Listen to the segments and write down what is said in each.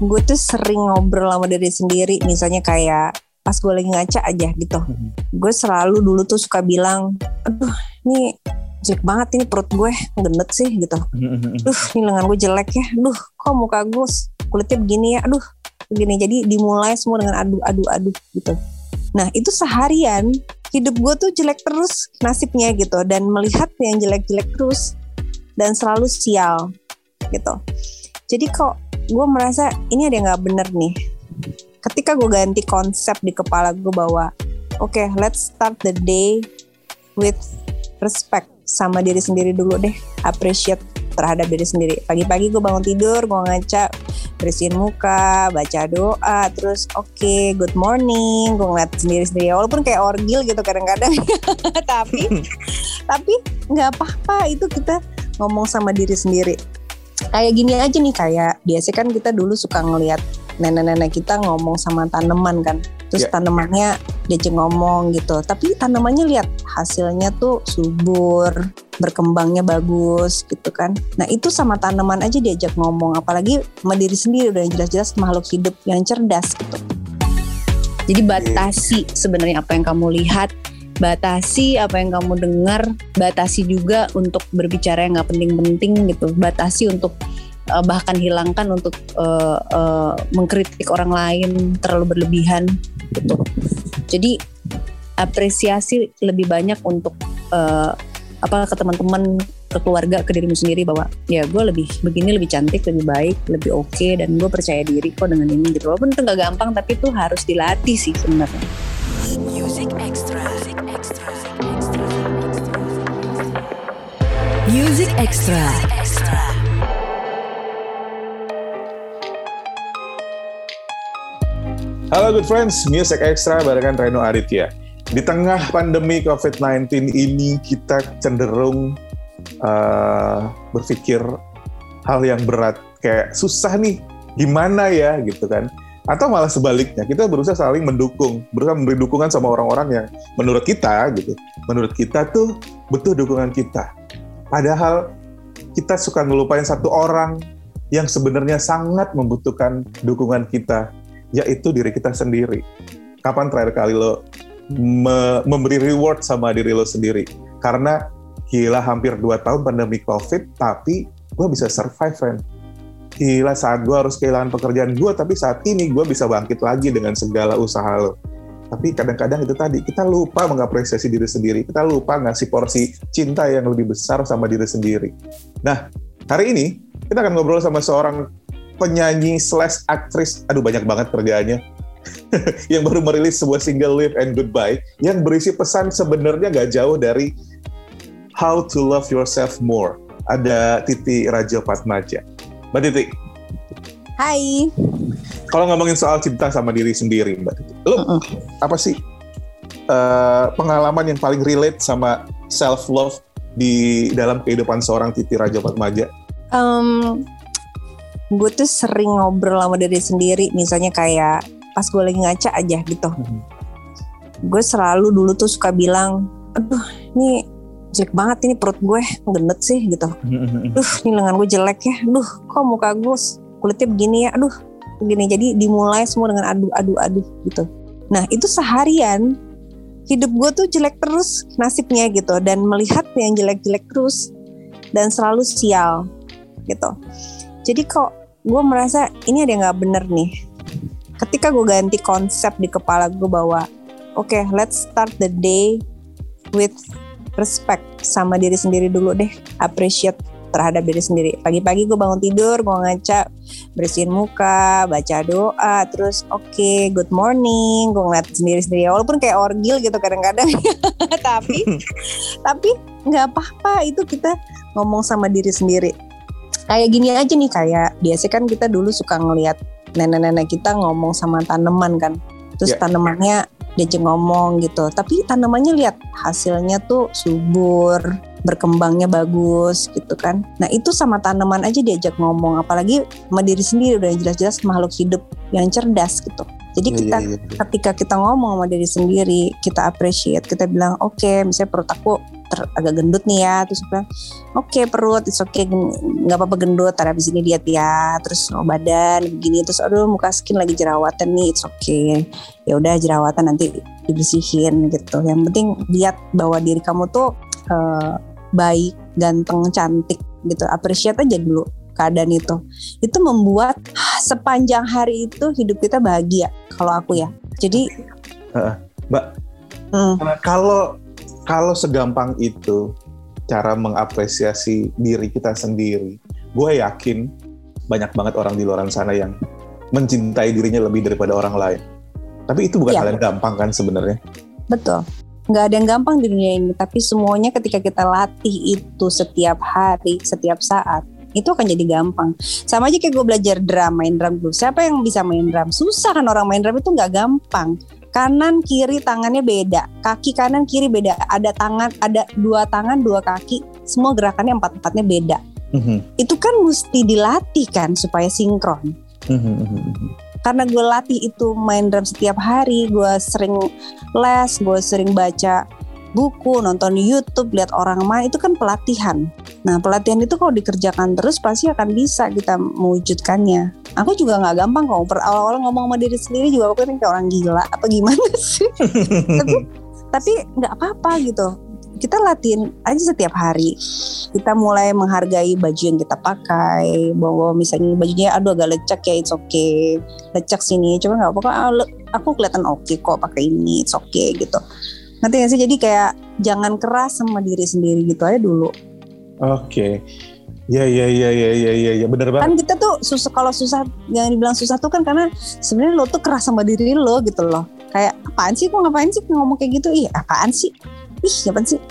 gue tuh sering ngobrol sama diri sendiri misalnya kayak pas gue lagi ngaca aja gitu. Gue selalu dulu tuh suka bilang aduh ini jelek banget ini perut gue gendet sih gitu. Aduh ini lengan gue jelek ya aduh kok muka gue kulitnya begini ya aduh begini. Jadi dimulai semua dengan aduh aduh aduh gitu. Nah itu seharian hidup gue tuh jelek terus nasibnya gitu dan melihat yang jelek-jelek terus dan selalu sial gitu. Jadi kok gue merasa ini ada yang nggak bener nih. Ketika gue ganti konsep di kepala gue bahwa oke okay, let's start the day with respect sama diri sendiri dulu deh. Appreciate terhadap diri sendiri. Pagi-pagi gue bangun tidur gue ngaca bersihin muka baca doa terus oke okay, good morning. Gue ngeliat sendiri sendiri walaupun kayak orgil gitu kadang-kadang. Tapi tapi nggak apa-apa. Itu kita ngomong sama diri sendiri kayak gini aja nih kayak biasa kan kita dulu suka ngelihat nenek-nenek kita ngomong sama tanaman kan. Terus yeah. tanamannya dia ngomong gitu. Tapi tanamannya lihat hasilnya tuh subur berkembangnya bagus gitu kan. Nah itu sama tanaman aja diajak ngomong. Apalagi sama diri sendiri udah jelas-jelas makhluk hidup yang cerdas gitu. Jadi batasi sebenarnya apa yang kamu lihat batasi apa yang kamu dengar, batasi juga untuk berbicara yang nggak penting-penting gitu, batasi untuk uh, bahkan hilangkan untuk uh, uh, mengkritik orang lain terlalu berlebihan gitu. Jadi apresiasi lebih banyak untuk uh, apa ke teman-teman ke keluarga ke dirimu sendiri bahwa ya gue lebih begini lebih cantik lebih baik lebih oke okay, dan gue percaya diri kok dengan ini gitu walaupun itu nggak gampang tapi itu harus dilatih sih sebenarnya. Music extra. Music Extra. Halo good friends, Music Extra barengan Reno Aditya. Di tengah pandemi COVID-19 ini kita cenderung uh, berpikir hal yang berat. Kayak susah nih, gimana ya gitu kan. Atau malah sebaliknya, kita berusaha saling mendukung, berusaha memberi dukungan sama orang-orang yang menurut kita gitu, menurut kita tuh butuh dukungan kita. Padahal kita suka ngelupain satu orang yang sebenarnya sangat membutuhkan dukungan kita, yaitu diri kita sendiri. Kapan terakhir kali lo me memberi reward sama diri lo sendiri? Karena gila hampir 2 tahun pandemi COVID, tapi gue bisa survive, friend. Gila saat gue harus kehilangan pekerjaan gue, tapi saat ini gue bisa bangkit lagi dengan segala usaha lo tapi kadang-kadang itu tadi kita lupa mengapresiasi diri sendiri kita lupa ngasih porsi cinta yang lebih besar sama diri sendiri nah hari ini kita akan ngobrol sama seorang penyanyi slash aktris. Aduh banyak banget kerjaannya. Yang baru merilis sebuah single Live and Goodbye yang berisi pesan sebenarnya gak jauh dari How to Love Yourself More. Ada Titi Raja Patmaja Mbak Titi. Hai. Kalau ngomongin soal cinta sama diri sendiri, Mbak Titi, lo uh -uh. apa sih uh, pengalaman yang paling relate sama self love di dalam kehidupan seorang Titi Raja Fatmaja? Um, gue tuh sering ngobrol sama diri sendiri, misalnya kayak pas gue lagi ngaca aja gitu. -huh. Gue selalu dulu tuh suka bilang, aduh ini jelek banget ini perut gue gendet sih gitu. Aduh ini lengan gue jelek ya. Aduh kok muka gue kulitnya begini ya. Aduh gini jadi dimulai semua dengan adu adu adu gitu nah itu seharian hidup gue tuh jelek terus nasibnya gitu dan melihat yang jelek-jelek terus dan selalu sial gitu jadi kok gue merasa ini ada yang nggak bener nih ketika gue ganti konsep di kepala gue bahwa oke okay, let's start the day with respect sama diri sendiri dulu deh appreciate terhadap diri sendiri. Pagi-pagi gue bangun tidur, gue ngaca, bersihin muka, baca doa, terus oke, okay, good morning, gue ngeliat sendiri-sendiri. Walaupun kayak orgil gitu kadang-kadang, tapi tapi nggak apa-apa itu kita ngomong sama diri sendiri. Kayak gini aja nih kayak biasa kan kita dulu suka ngeliat nenek-nenek kita ngomong sama tanaman kan, terus yeah. tanamannya dia ngomong gitu. Tapi tanamannya lihat hasilnya tuh subur berkembangnya bagus gitu kan. Nah itu sama tanaman aja diajak ngomong. Apalagi sama diri sendiri udah jelas-jelas makhluk hidup yang cerdas gitu. Jadi iya, kita yeah, yeah, yeah. ketika kita ngomong sama diri sendiri kita appreciate kita bilang oke okay, misalnya perut aku ter, agak gendut nih ya terus bilang oke okay, perut it's okay nggak apa-apa gendut tapi habis ini diet ya terus oh, badan begini terus aduh muka skin lagi jerawatan nih it's okay. Ya udah jerawatan nanti dibersihin gitu. Yang penting lihat bahwa diri kamu tuh uh, baik ganteng cantik gitu appreciate aja dulu keadaan itu. Itu membuat sepanjang hari itu hidup kita bahagia kalau aku ya. Jadi uh, mbak hmm. kalau kalau segampang itu cara mengapresiasi diri kita sendiri, gue yakin banyak banget orang di luar sana yang mencintai dirinya lebih daripada orang lain. Tapi itu bukan ya. hal yang gampang kan sebenarnya. Betul. Nggak ada yang gampang di dunia ini, tapi semuanya ketika kita latih itu setiap hari, setiap saat, itu akan jadi gampang. Sama aja kayak gue belajar drum, main drum dulu. Siapa yang bisa main drum? Susah kan orang main drum itu nggak gampang kanan kiri tangannya beda kaki kanan kiri beda ada tangan ada dua tangan dua kaki semua gerakannya empat empatnya beda mm-hmm. itu kan mesti dilatih kan supaya sinkron mm-hmm. karena gue latih itu main drum setiap hari gue sering les gue sering baca buku, nonton YouTube, lihat orang main itu kan pelatihan. Nah pelatihan itu kalau dikerjakan terus pasti akan bisa kita mewujudkannya. Aku juga nggak gampang kok. Awal-awal ngomong sama diri sendiri juga aku kayak orang gila apa gimana sih. tapi tapi nggak apa-apa gitu. Kita latihan aja setiap hari. Kita mulai menghargai baju yang kita pakai. Bahwa misalnya bajunya aduh agak lecek ya it's okay. Lecek sini. Coba nggak apa-apa. Ah, aku kelihatan oke okay kok pakai ini it's okay gitu Nanti gak sih? Jadi kayak jangan keras sama diri sendiri gitu aja dulu. Oke. Okay. Ya ya ya ya ya ya ya benar banget. Kan kita tuh susah kalau susah yang dibilang susah tuh kan karena sebenarnya lo tuh keras sama diri lo gitu loh. Kayak apaan sih kok ngapain sih ngomong kayak gitu? Ih, apaan sih? Ih, apaan sih?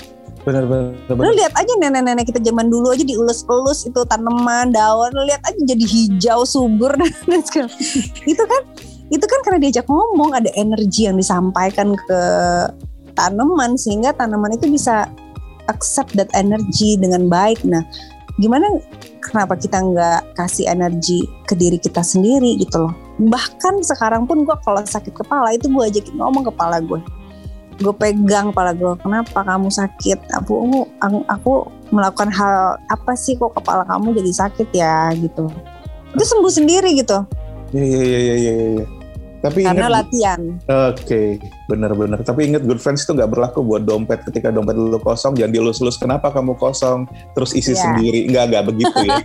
Benar benar. benar. Lo lihat aja nenek-nenek kita zaman dulu aja diulus-ulus itu tanaman, daun, lo lihat aja jadi hijau, subur dan segala. itu kan itu kan karena diajak ngomong ada energi yang disampaikan ke tanaman sehingga tanaman itu bisa accept that energy dengan baik. Nah, gimana kenapa kita nggak kasih energi ke diri kita sendiri gitu loh. Bahkan sekarang pun gue kalau sakit kepala itu gue ajakin ngomong kepala gue. Gue pegang kepala gue, kenapa kamu sakit? Aku, aku, aku melakukan hal apa sih kok kepala kamu jadi sakit ya gitu. Itu sembuh sendiri gitu. Iya, iya, iya, iya, iya. Tapi karena ingat, latihan. Oke, okay, benar-benar. Tapi ingat good friends itu nggak berlaku buat dompet ketika dompet lu kosong, jangan dilus-lus. Kenapa kamu kosong? Terus isi yeah. sendiri. Nggak, nggak begitu ya.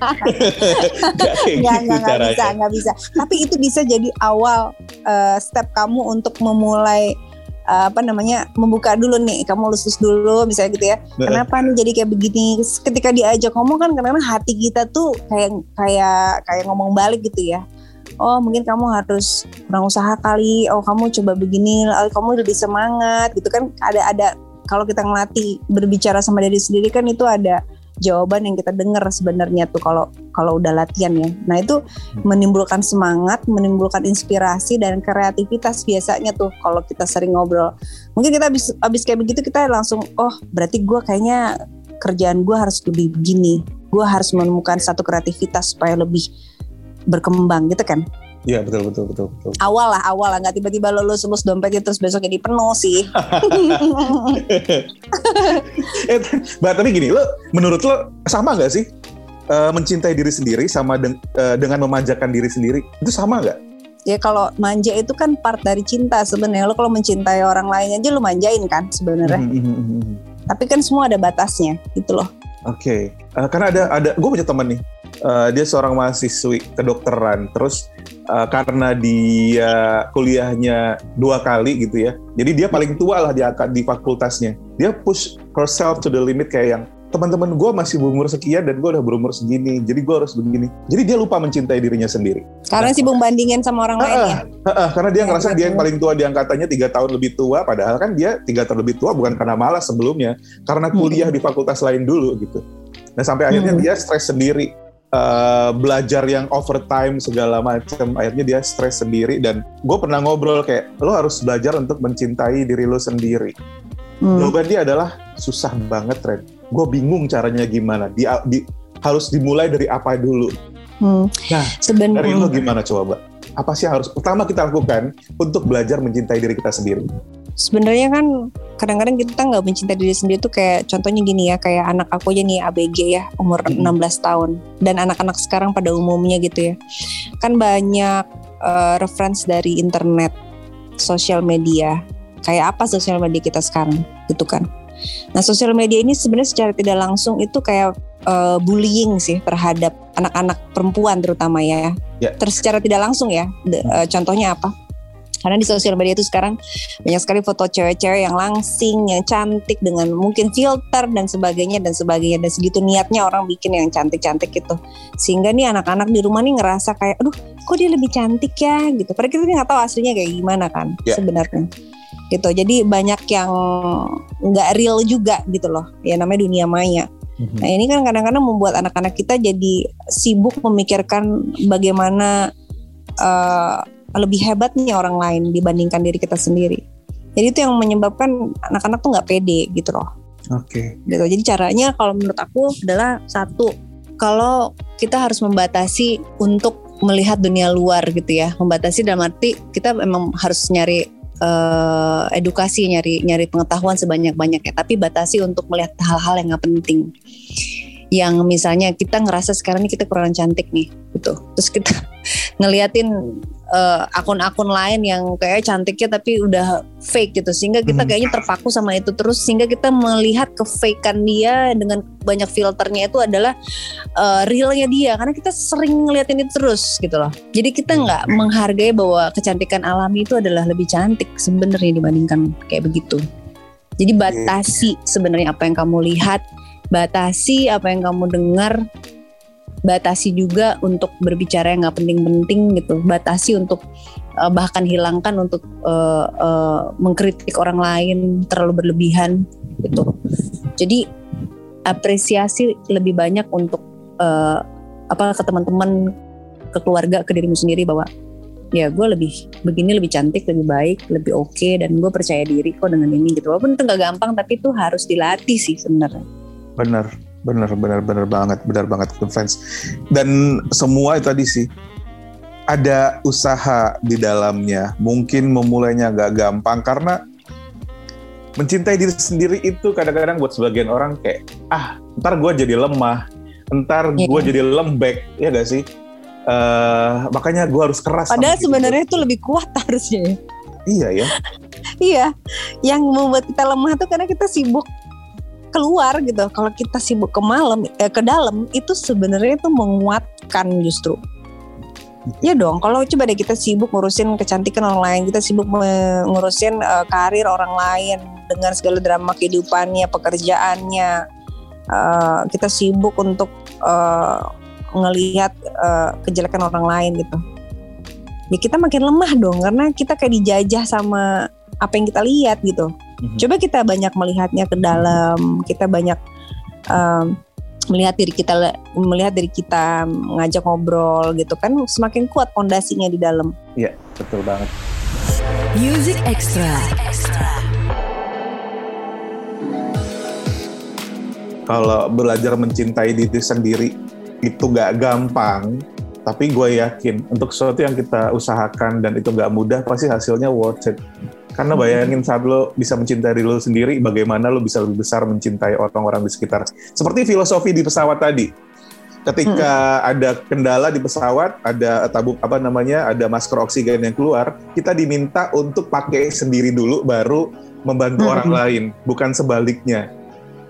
nggak kayak nggak, gitu nggak, caranya. bisa, nggak bisa. Tapi itu bisa jadi awal uh, step kamu untuk memulai uh, apa namanya membuka dulu nih kamu lulus dulu misalnya gitu ya kenapa nih jadi kayak begini ketika diajak ngomong kan karena hati kita tuh kayak kayak kayak ngomong balik gitu ya oh mungkin kamu harus kurang usaha kali oh kamu coba begini oh, kamu lebih semangat gitu kan ada ada kalau kita ngelatih berbicara sama diri sendiri kan itu ada jawaban yang kita dengar sebenarnya tuh kalau kalau udah latihan ya. Nah itu hmm. menimbulkan semangat, menimbulkan inspirasi dan kreativitas biasanya tuh kalau kita sering ngobrol. Mungkin kita habis habis kayak begitu kita langsung oh berarti gue kayaknya kerjaan gue harus lebih begini. Gue harus menemukan satu kreativitas supaya lebih berkembang gitu kan Iya betul betul betul betul. Awal lah awal lah nggak tiba-tiba lulus lulus dompetnya terus besok jadi penuh sih. eh, mbak tapi gini lo menurut lo sama nggak sih uh, mencintai diri sendiri sama deng uh, dengan memanjakan diri sendiri itu sama nggak? Ya kalau manja itu kan part dari cinta sebenarnya lo kalau mencintai orang lain aja lo manjain kan sebenarnya. Mm -hmm. Tapi kan semua ada batasnya gitu loh. Oke, okay. uh, karena ada ada gue punya teman nih. Uh, dia seorang mahasiswi kedokteran. Terus uh, karena dia kuliahnya dua kali gitu ya jadi dia paling tua lah di di fakultasnya. Dia push herself to the limit kayak yang teman-teman gue masih berumur sekian dan gue udah berumur segini jadi gue harus begini. Jadi dia lupa mencintai dirinya sendiri. Karena nah, sibuk bandingin sama orang uh, lain ya? uh, uh, karena dia ya, ngerasa dia yang paling tua di angkatannya tiga tahun lebih tua padahal kan dia tiga tahun lebih tua bukan karena malas sebelumnya karena kuliah hmm. di fakultas lain dulu gitu. Nah sampai akhirnya hmm. dia stres sendiri uh, belajar yang overtime segala macam akhirnya dia stres sendiri dan gue pernah ngobrol kayak lo harus belajar untuk mencintai diri lo sendiri. Hmm. jawaban dia adalah susah banget Ren gue bingung caranya gimana. Di, di harus dimulai dari apa dulu. Hmm. nah Sebenernya. dari lo gimana coba? Apa sih yang harus pertama kita lakukan untuk belajar mencintai diri kita sendiri? Sebenarnya kan kadang-kadang kita nggak mencintai diri sendiri tuh kayak contohnya gini ya kayak anak aku aja nih ABG ya umur Hmm. 16 tahun. Dan anak-anak sekarang pada umumnya gitu ya. Kan banyak eh, reference dari internet sosial media. Kayak apa sosial media kita sekarang? Gitu kan nah sosial media ini sebenarnya secara tidak langsung itu kayak eh, bullying sih terhadap anak-anak perempuan terutama ya Ya. terus secara tidak langsung ya De- eh, contohnya apa karena di sosial media itu sekarang banyak sekali foto cewek-cewek yang langsing, yang cantik dengan mungkin filter dan sebagainya dan sebagainya dan segitu niatnya orang bikin yang cantik-cantik gitu. Sehingga nih anak-anak di rumah nih ngerasa kayak, aduh, kok dia lebih cantik ya gitu. Padahal kita nggak tahu aslinya kayak gimana kan Ya. sebenarnya. Gitu. Jadi banyak yang nggak real juga gitu loh. Ya namanya dunia maya. Mhm. Nah ini kan kadang-kadang membuat anak-anak kita jadi sibuk memikirkan bagaimana eh, lebih hebatnya orang lain dibandingkan diri kita sendiri. Jadi itu yang menyebabkan anak-anak tuh nggak pede gitu loh. Oke. Gitu. Jadi caranya kalau menurut aku adalah satu, kalau kita harus membatasi untuk melihat dunia luar gitu ya. Membatasi dalam arti kita memang harus nyari eh, edukasi, nyari nyari pengetahuan sebanyak-banyaknya. Tapi batasi untuk melihat hal-hal yang nggak penting. Yang misalnya kita ngerasa sekarang ini kita kurang cantik nih, gitu. Terus kita ngeliatin eh, akun-akun lain yang kayak cantiknya tapi udah fake gitu. Sehingga kita Mhm. kayaknya terpaku sama itu terus. Sehingga kita melihat kefakean dia dengan banyak filternya itu adalah eh, realnya dia. Karena kita sering ngeliatin itu terus gitu loh. Jadi kita nggak menghargai bahwa kecantikan alami itu adalah lebih cantik sebenarnya dibandingkan kayak begitu. Jadi batasi sebenarnya apa yang kamu lihat batasi apa yang kamu dengar batasi juga untuk berbicara yang nggak penting-penting gitu. Batasi untuk uh, bahkan hilangkan untuk uh, uh, mengkritik orang lain terlalu berlebihan gitu. Jadi apresiasi lebih banyak untuk uh, apa ke teman-teman ke keluarga ke dirimu sendiri bahwa ya gue lebih begini lebih cantik lebih baik lebih oke dan gue percaya diri kok dengan ini gitu. Walaupun itu nggak gampang tapi itu harus dilatih sih sebenarnya Benar, benar, benar, benar banget, benar banget friends. Dan semua itu tadi sih ada usaha di dalamnya. Mungkin memulainya agak gampang karena mencintai diri sendiri itu kadang-kadang buat sebagian orang kayak ah ntar gue jadi lemah, ntar gue Iya. jadi lembek, ya gak sih? Eh, makanya gue harus keras. padahal sebenarnya itu lebih kuat harusnya ya. gue. iya ya. Iya, yang membuat kita lemah tuh karena kita sibuk keluar gitu. Kalau kita sibuk ke malam, eh, ke dalam itu sebenarnya itu menguatkan justru. Ya dong, kalau coba deh kita sibuk ngurusin kecantikan orang lain, kita sibuk ngurusin eh, karir orang lain dengan segala drama kehidupannya, pekerjaannya, eh, kita sibuk untuk eh, ngelihat eh, kejelekan orang lain gitu. Ya kita makin lemah dong, karena kita kayak dijajah sama apa yang kita lihat gitu. Mhm. Coba kita banyak melihatnya ke dalam, kita banyak em, melihat diri kita melihat diri kita ngajak ngobrol gitu kan semakin kuat pondasinya di dalam. Iya, betul banget. Music Extra. kalau belajar mencintai diri sendiri itu gak gampang, tapi gue yakin untuk sesuatu yang kita usahakan dan itu gak mudah, pasti hasilnya worth it. Karena bayangin saat lo bisa mencintai diri lo sendiri, bagaimana lo bisa lebih besar mencintai orang-orang di sekitar. Seperti filosofi di pesawat tadi. Ketika ada kendala di pesawat, ada tabung apa namanya, ada masker oksigen yang keluar, kita diminta untuk pakai sendiri dulu, baru membantu Hmm. orang lain, bukan sebaliknya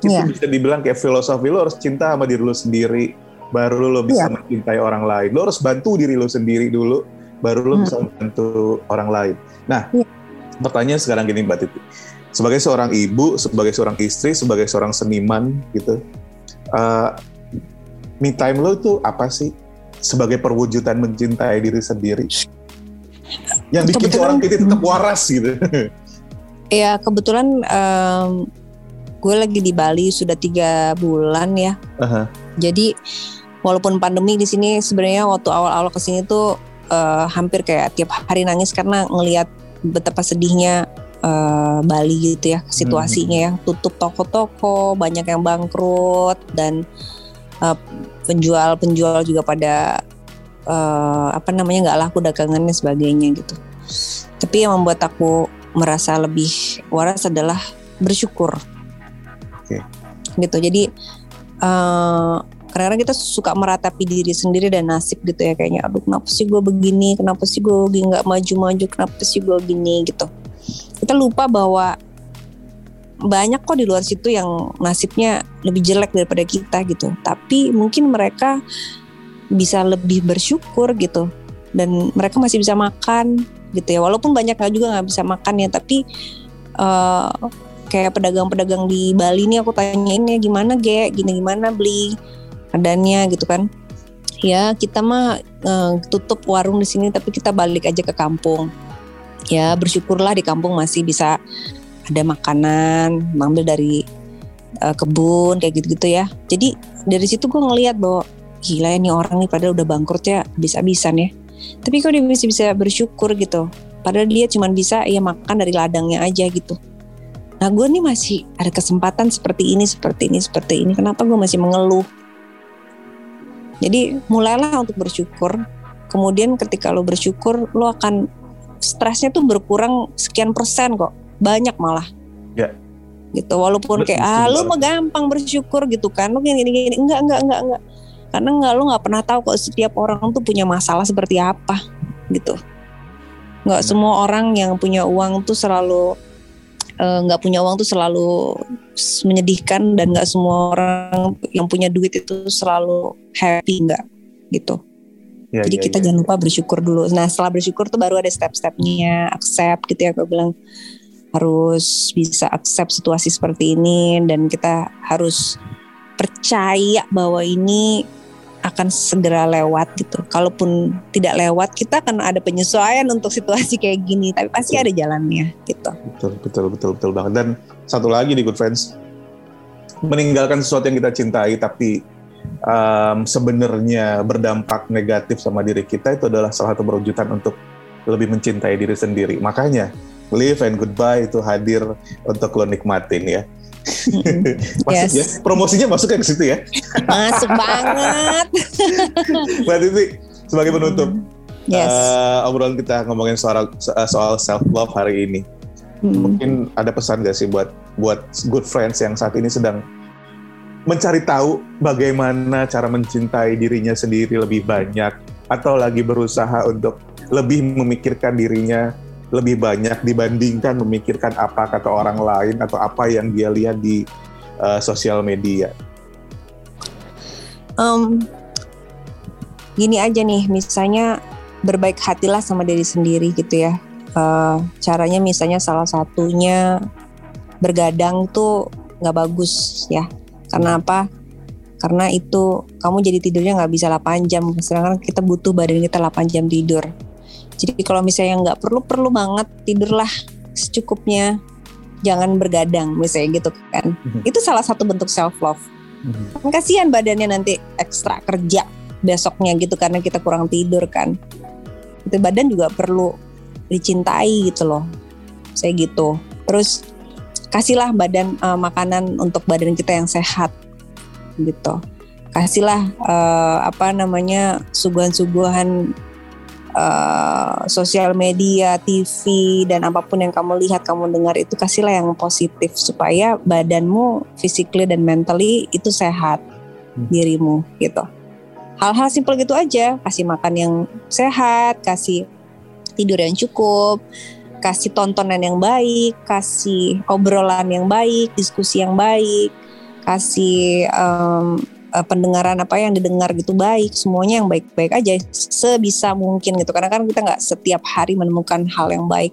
itu Iya. bisa dibilang kayak filosofi lo harus cinta sama diri lo sendiri baru lo bisa Iya. mencintai orang lain lo harus bantu diri lo sendiri dulu baru lo Hmm. bisa membantu orang lain nah Iya. Pertanyaan sekarang gini mbak Titi. Sebagai seorang ibu sebagai seorang istri sebagai seorang seniman gitu eh, me time lo itu apa sih? Sebagai perwujudan mencintai diri sendiri. Yang bikin Kebetulan- seorang Titi tetap waras gitu. Ya kebetulan em, gue lagi di Bali sudah tiga bulan ya. Aha. Jadi walaupun pandemi di sini sebenarnya waktu awal-awal ke sini tuh eh, hampir kayak tiap hari nangis karena ngelihat betapa sedihnya eh, Bali gitu ya situasinya ya tutup toko-toko banyak yang bangkrut dan eh, penjual-penjual juga pada eh, apa namanya nggak laku dagangannya sebagainya gitu. Tapi yang membuat aku merasa lebih waras adalah bersyukur. Oke. Gitu. Jadi eh, kadang-kadang kita suka meratapi diri sendiri dan nasib gitu ya kayaknya. Aduh kenapa sih gue begini? Kenapa sih gue nggak maju-maju? Kenapa sih gue gini gitu. Kita lupa bahwa banyak kok di luar situ yang nasibnya lebih jelek daripada kita gitu. Tapi mungkin mereka bisa lebih bersyukur gitu. Dan mereka masih bisa makan gitu ya. Walaupun banyak juga nggak bisa makan ya tapi uh, kayak pedagang-pedagang di Bali ini aku tanyain ya gimana ge? Gini gimana beli keadaannya gitu kan. Ya kita mah uh, tutup warung di sini tapi kita balik aja ke kampung. Ya bersyukurlah di kampung masih bisa ada makanan ngambil dari uh, kebun kayak gitu-gitu ya. Jadi dari situ gue ngelihat bahwa gila ini orang nih padahal udah bangkrut ya bisa-bisan ya. Tapi kok dia masih bisa bersyukur gitu. Padahal dia cuma bisa ya makan dari ladangnya aja gitu. Nah gue nih masih ada kesempatan seperti ini seperti ini seperti ini. Kenapa gue masih mengeluh jadi mulailah untuk bersyukur. Kemudian ketika lo bersyukur, lo akan stresnya tuh berkurang sekian persen kok. Banyak malah. Ya. Gitu. Walaupun kayak ah lo mah gampang bersyukur gitu kan. Lo gini gini. Enggak enggak enggak enggak. Karena enggak lo nggak pernah tahu kok setiap orang tuh punya masalah seperti apa gitu. Enggak hmm. semua orang yang punya uang tuh selalu nggak uh, punya uang tuh selalu menyedihkan dan nggak semua orang yang punya duit itu selalu happy nggak gitu. Ya, Jadi ya, kita ya. jangan lupa bersyukur dulu. Nah setelah bersyukur tuh baru ada step-stepnya, accept gitu ya. Aku bilang harus bisa accept situasi seperti ini dan kita harus percaya bahwa ini akan segera lewat gitu. Kalaupun tidak lewat, kita akan ada penyesuaian untuk situasi kayak gini, tapi pasti ada jalannya gitu. Betul, betul, betul, betul banget. Dan satu lagi nih good friends, meninggalkan sesuatu yang kita cintai tapi um, sebenarnya berdampak negatif sama diri kita itu adalah salah satu perwujudan untuk lebih mencintai diri sendiri. Makanya live and goodbye itu hadir untuk lo nikmatin ya masuk yes. ya promosinya masuk ke situ ya masuk banget Mbak Titi sebagai penutup yes. uh, obrolan kita ngomongin soal soal self love hari ini hmm. mungkin ada pesan gak sih buat buat good friends yang saat ini sedang mencari tahu bagaimana cara mencintai dirinya sendiri lebih banyak atau lagi berusaha untuk lebih memikirkan dirinya lebih banyak dibandingkan memikirkan apa kata orang lain atau apa yang dia lihat di uh, sosial media. Um, gini aja nih, misalnya berbaik hatilah sama diri sendiri gitu ya. Uh, caranya misalnya salah satunya bergadang tuh nggak bagus ya. Karena apa? Karena itu kamu jadi tidurnya nggak bisa 8 jam, sedangkan kita butuh badan kita 8 jam tidur. Jadi kalau misalnya nggak perlu-perlu banget tidurlah secukupnya, jangan bergadang misalnya gitu kan. Mm-hmm. Itu salah satu bentuk self love. Mm-hmm. Kan kasihan badannya nanti ekstra kerja besoknya gitu karena kita kurang tidur kan. Itu badan juga perlu dicintai gitu loh. Saya gitu. Terus kasihlah badan uh, makanan untuk badan kita yang sehat gitu. Kasihlah uh, apa namanya suguhan-suguhan uh, sosial media, TV dan apa pun yang kamu lihat, kamu dengar itu kasihlah yang positif supaya badanmu physically dan mentally itu sehat hmm. dirimu gitu. Hal-hal simpel gitu aja, kasih makan yang sehat, kasih tidur yang cukup, kasih tontonan yang baik, kasih obrolan yang baik, diskusi yang baik, kasih um, uh, pendengaran apa yang didengar gitu baik semuanya yang baik-baik aja sebisa mungkin gitu karena kan kita nggak setiap hari menemukan hal yang baik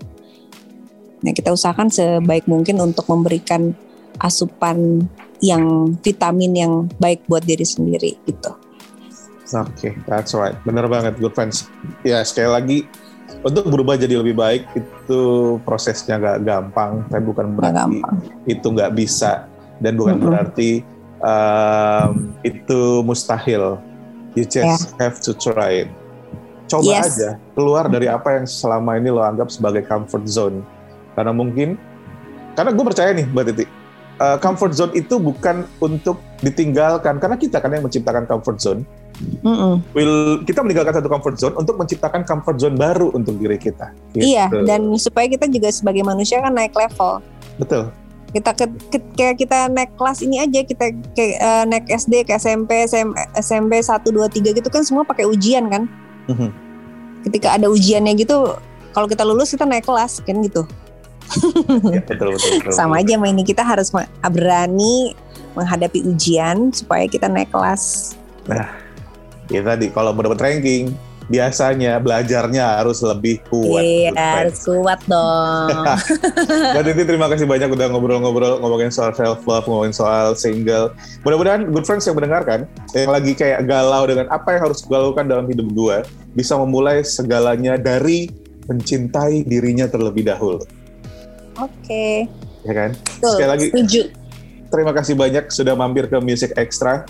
nah kita usahakan sebaik mungkin untuk memberikan asupan yang vitamin yang baik buat diri sendiri gitu Oke, okay, that's right. Bener banget, good friends. Ya, sekali lagi, untuk berubah jadi lebih baik itu prosesnya gak gampang, tapi bukan berarti gampang. itu nggak bisa dan bukan mm -hmm. berarti um, itu mustahil. You just yeah. have to try it. Coba yes. aja keluar dari apa yang selama ini lo anggap sebagai comfort zone. Karena mungkin, karena gue percaya nih Mbak Titi, uh, comfort zone itu bukan untuk ditinggalkan karena kita kan yang menciptakan comfort zone. Mm -mm. Will kita meninggalkan satu comfort zone untuk menciptakan comfort zone baru untuk diri kita. Gitu. Iya, dan supaya kita juga sebagai manusia kan naik level. Betul. Kita ke, ke- kayak kita naik kelas ini aja kita kayak eh, naik SD ke SMP SM, SMP 1 2 3 gitu kan semua pakai ujian kan. Mhm. Ketika ada ujiannya gitu kalau kita lulus kita naik kelas kan gitu. Ya, betul, betul, betul. Sama aja sama ini kita harus berani menghadapi ujian supaya kita naik kelas. Ya tadi kalau mau dapat ranking biasanya belajarnya harus lebih kuat. Iya, harus kuat dong. Mbak Titi terima kasih banyak udah ngobrol-ngobrol ngomongin soal self love, ngomongin soal single. Mudah-mudahan good friends yang mendengarkan yang lagi kayak galau dengan apa yang harus gue lakukan dalam hidup gue bisa memulai segalanya dari mencintai dirinya terlebih dahulu, Oke. ya kan? Betul, Sekali lagi Setuju. terima kasih banyak sudah mampir ke Music Extra.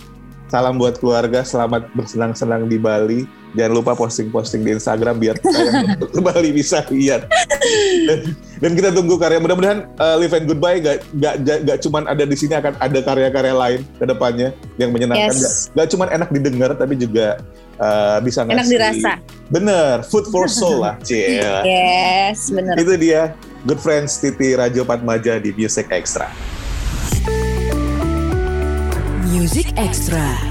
Salam buat keluarga, selamat bersenang-senang di Bali. Jangan lupa posting-posting di Instagram biar kita yang ke Bali bisa lihat. Dan, dan kita tunggu karya. Mudah-mudahan uh, Live and Goodbye gak, gak, gak, gak cuman ada di sini akan ada karya-karya lain ke depannya yang menyenangkan. Yes. Gak, gak cuman enak didengar tapi juga uh, bisa ngasih. Enak dirasa. Bener, food for soul lah, cie. Yes, bener. Itu dia Good Friends Titi Rajo Patmaja di Music Extra. Music Extra.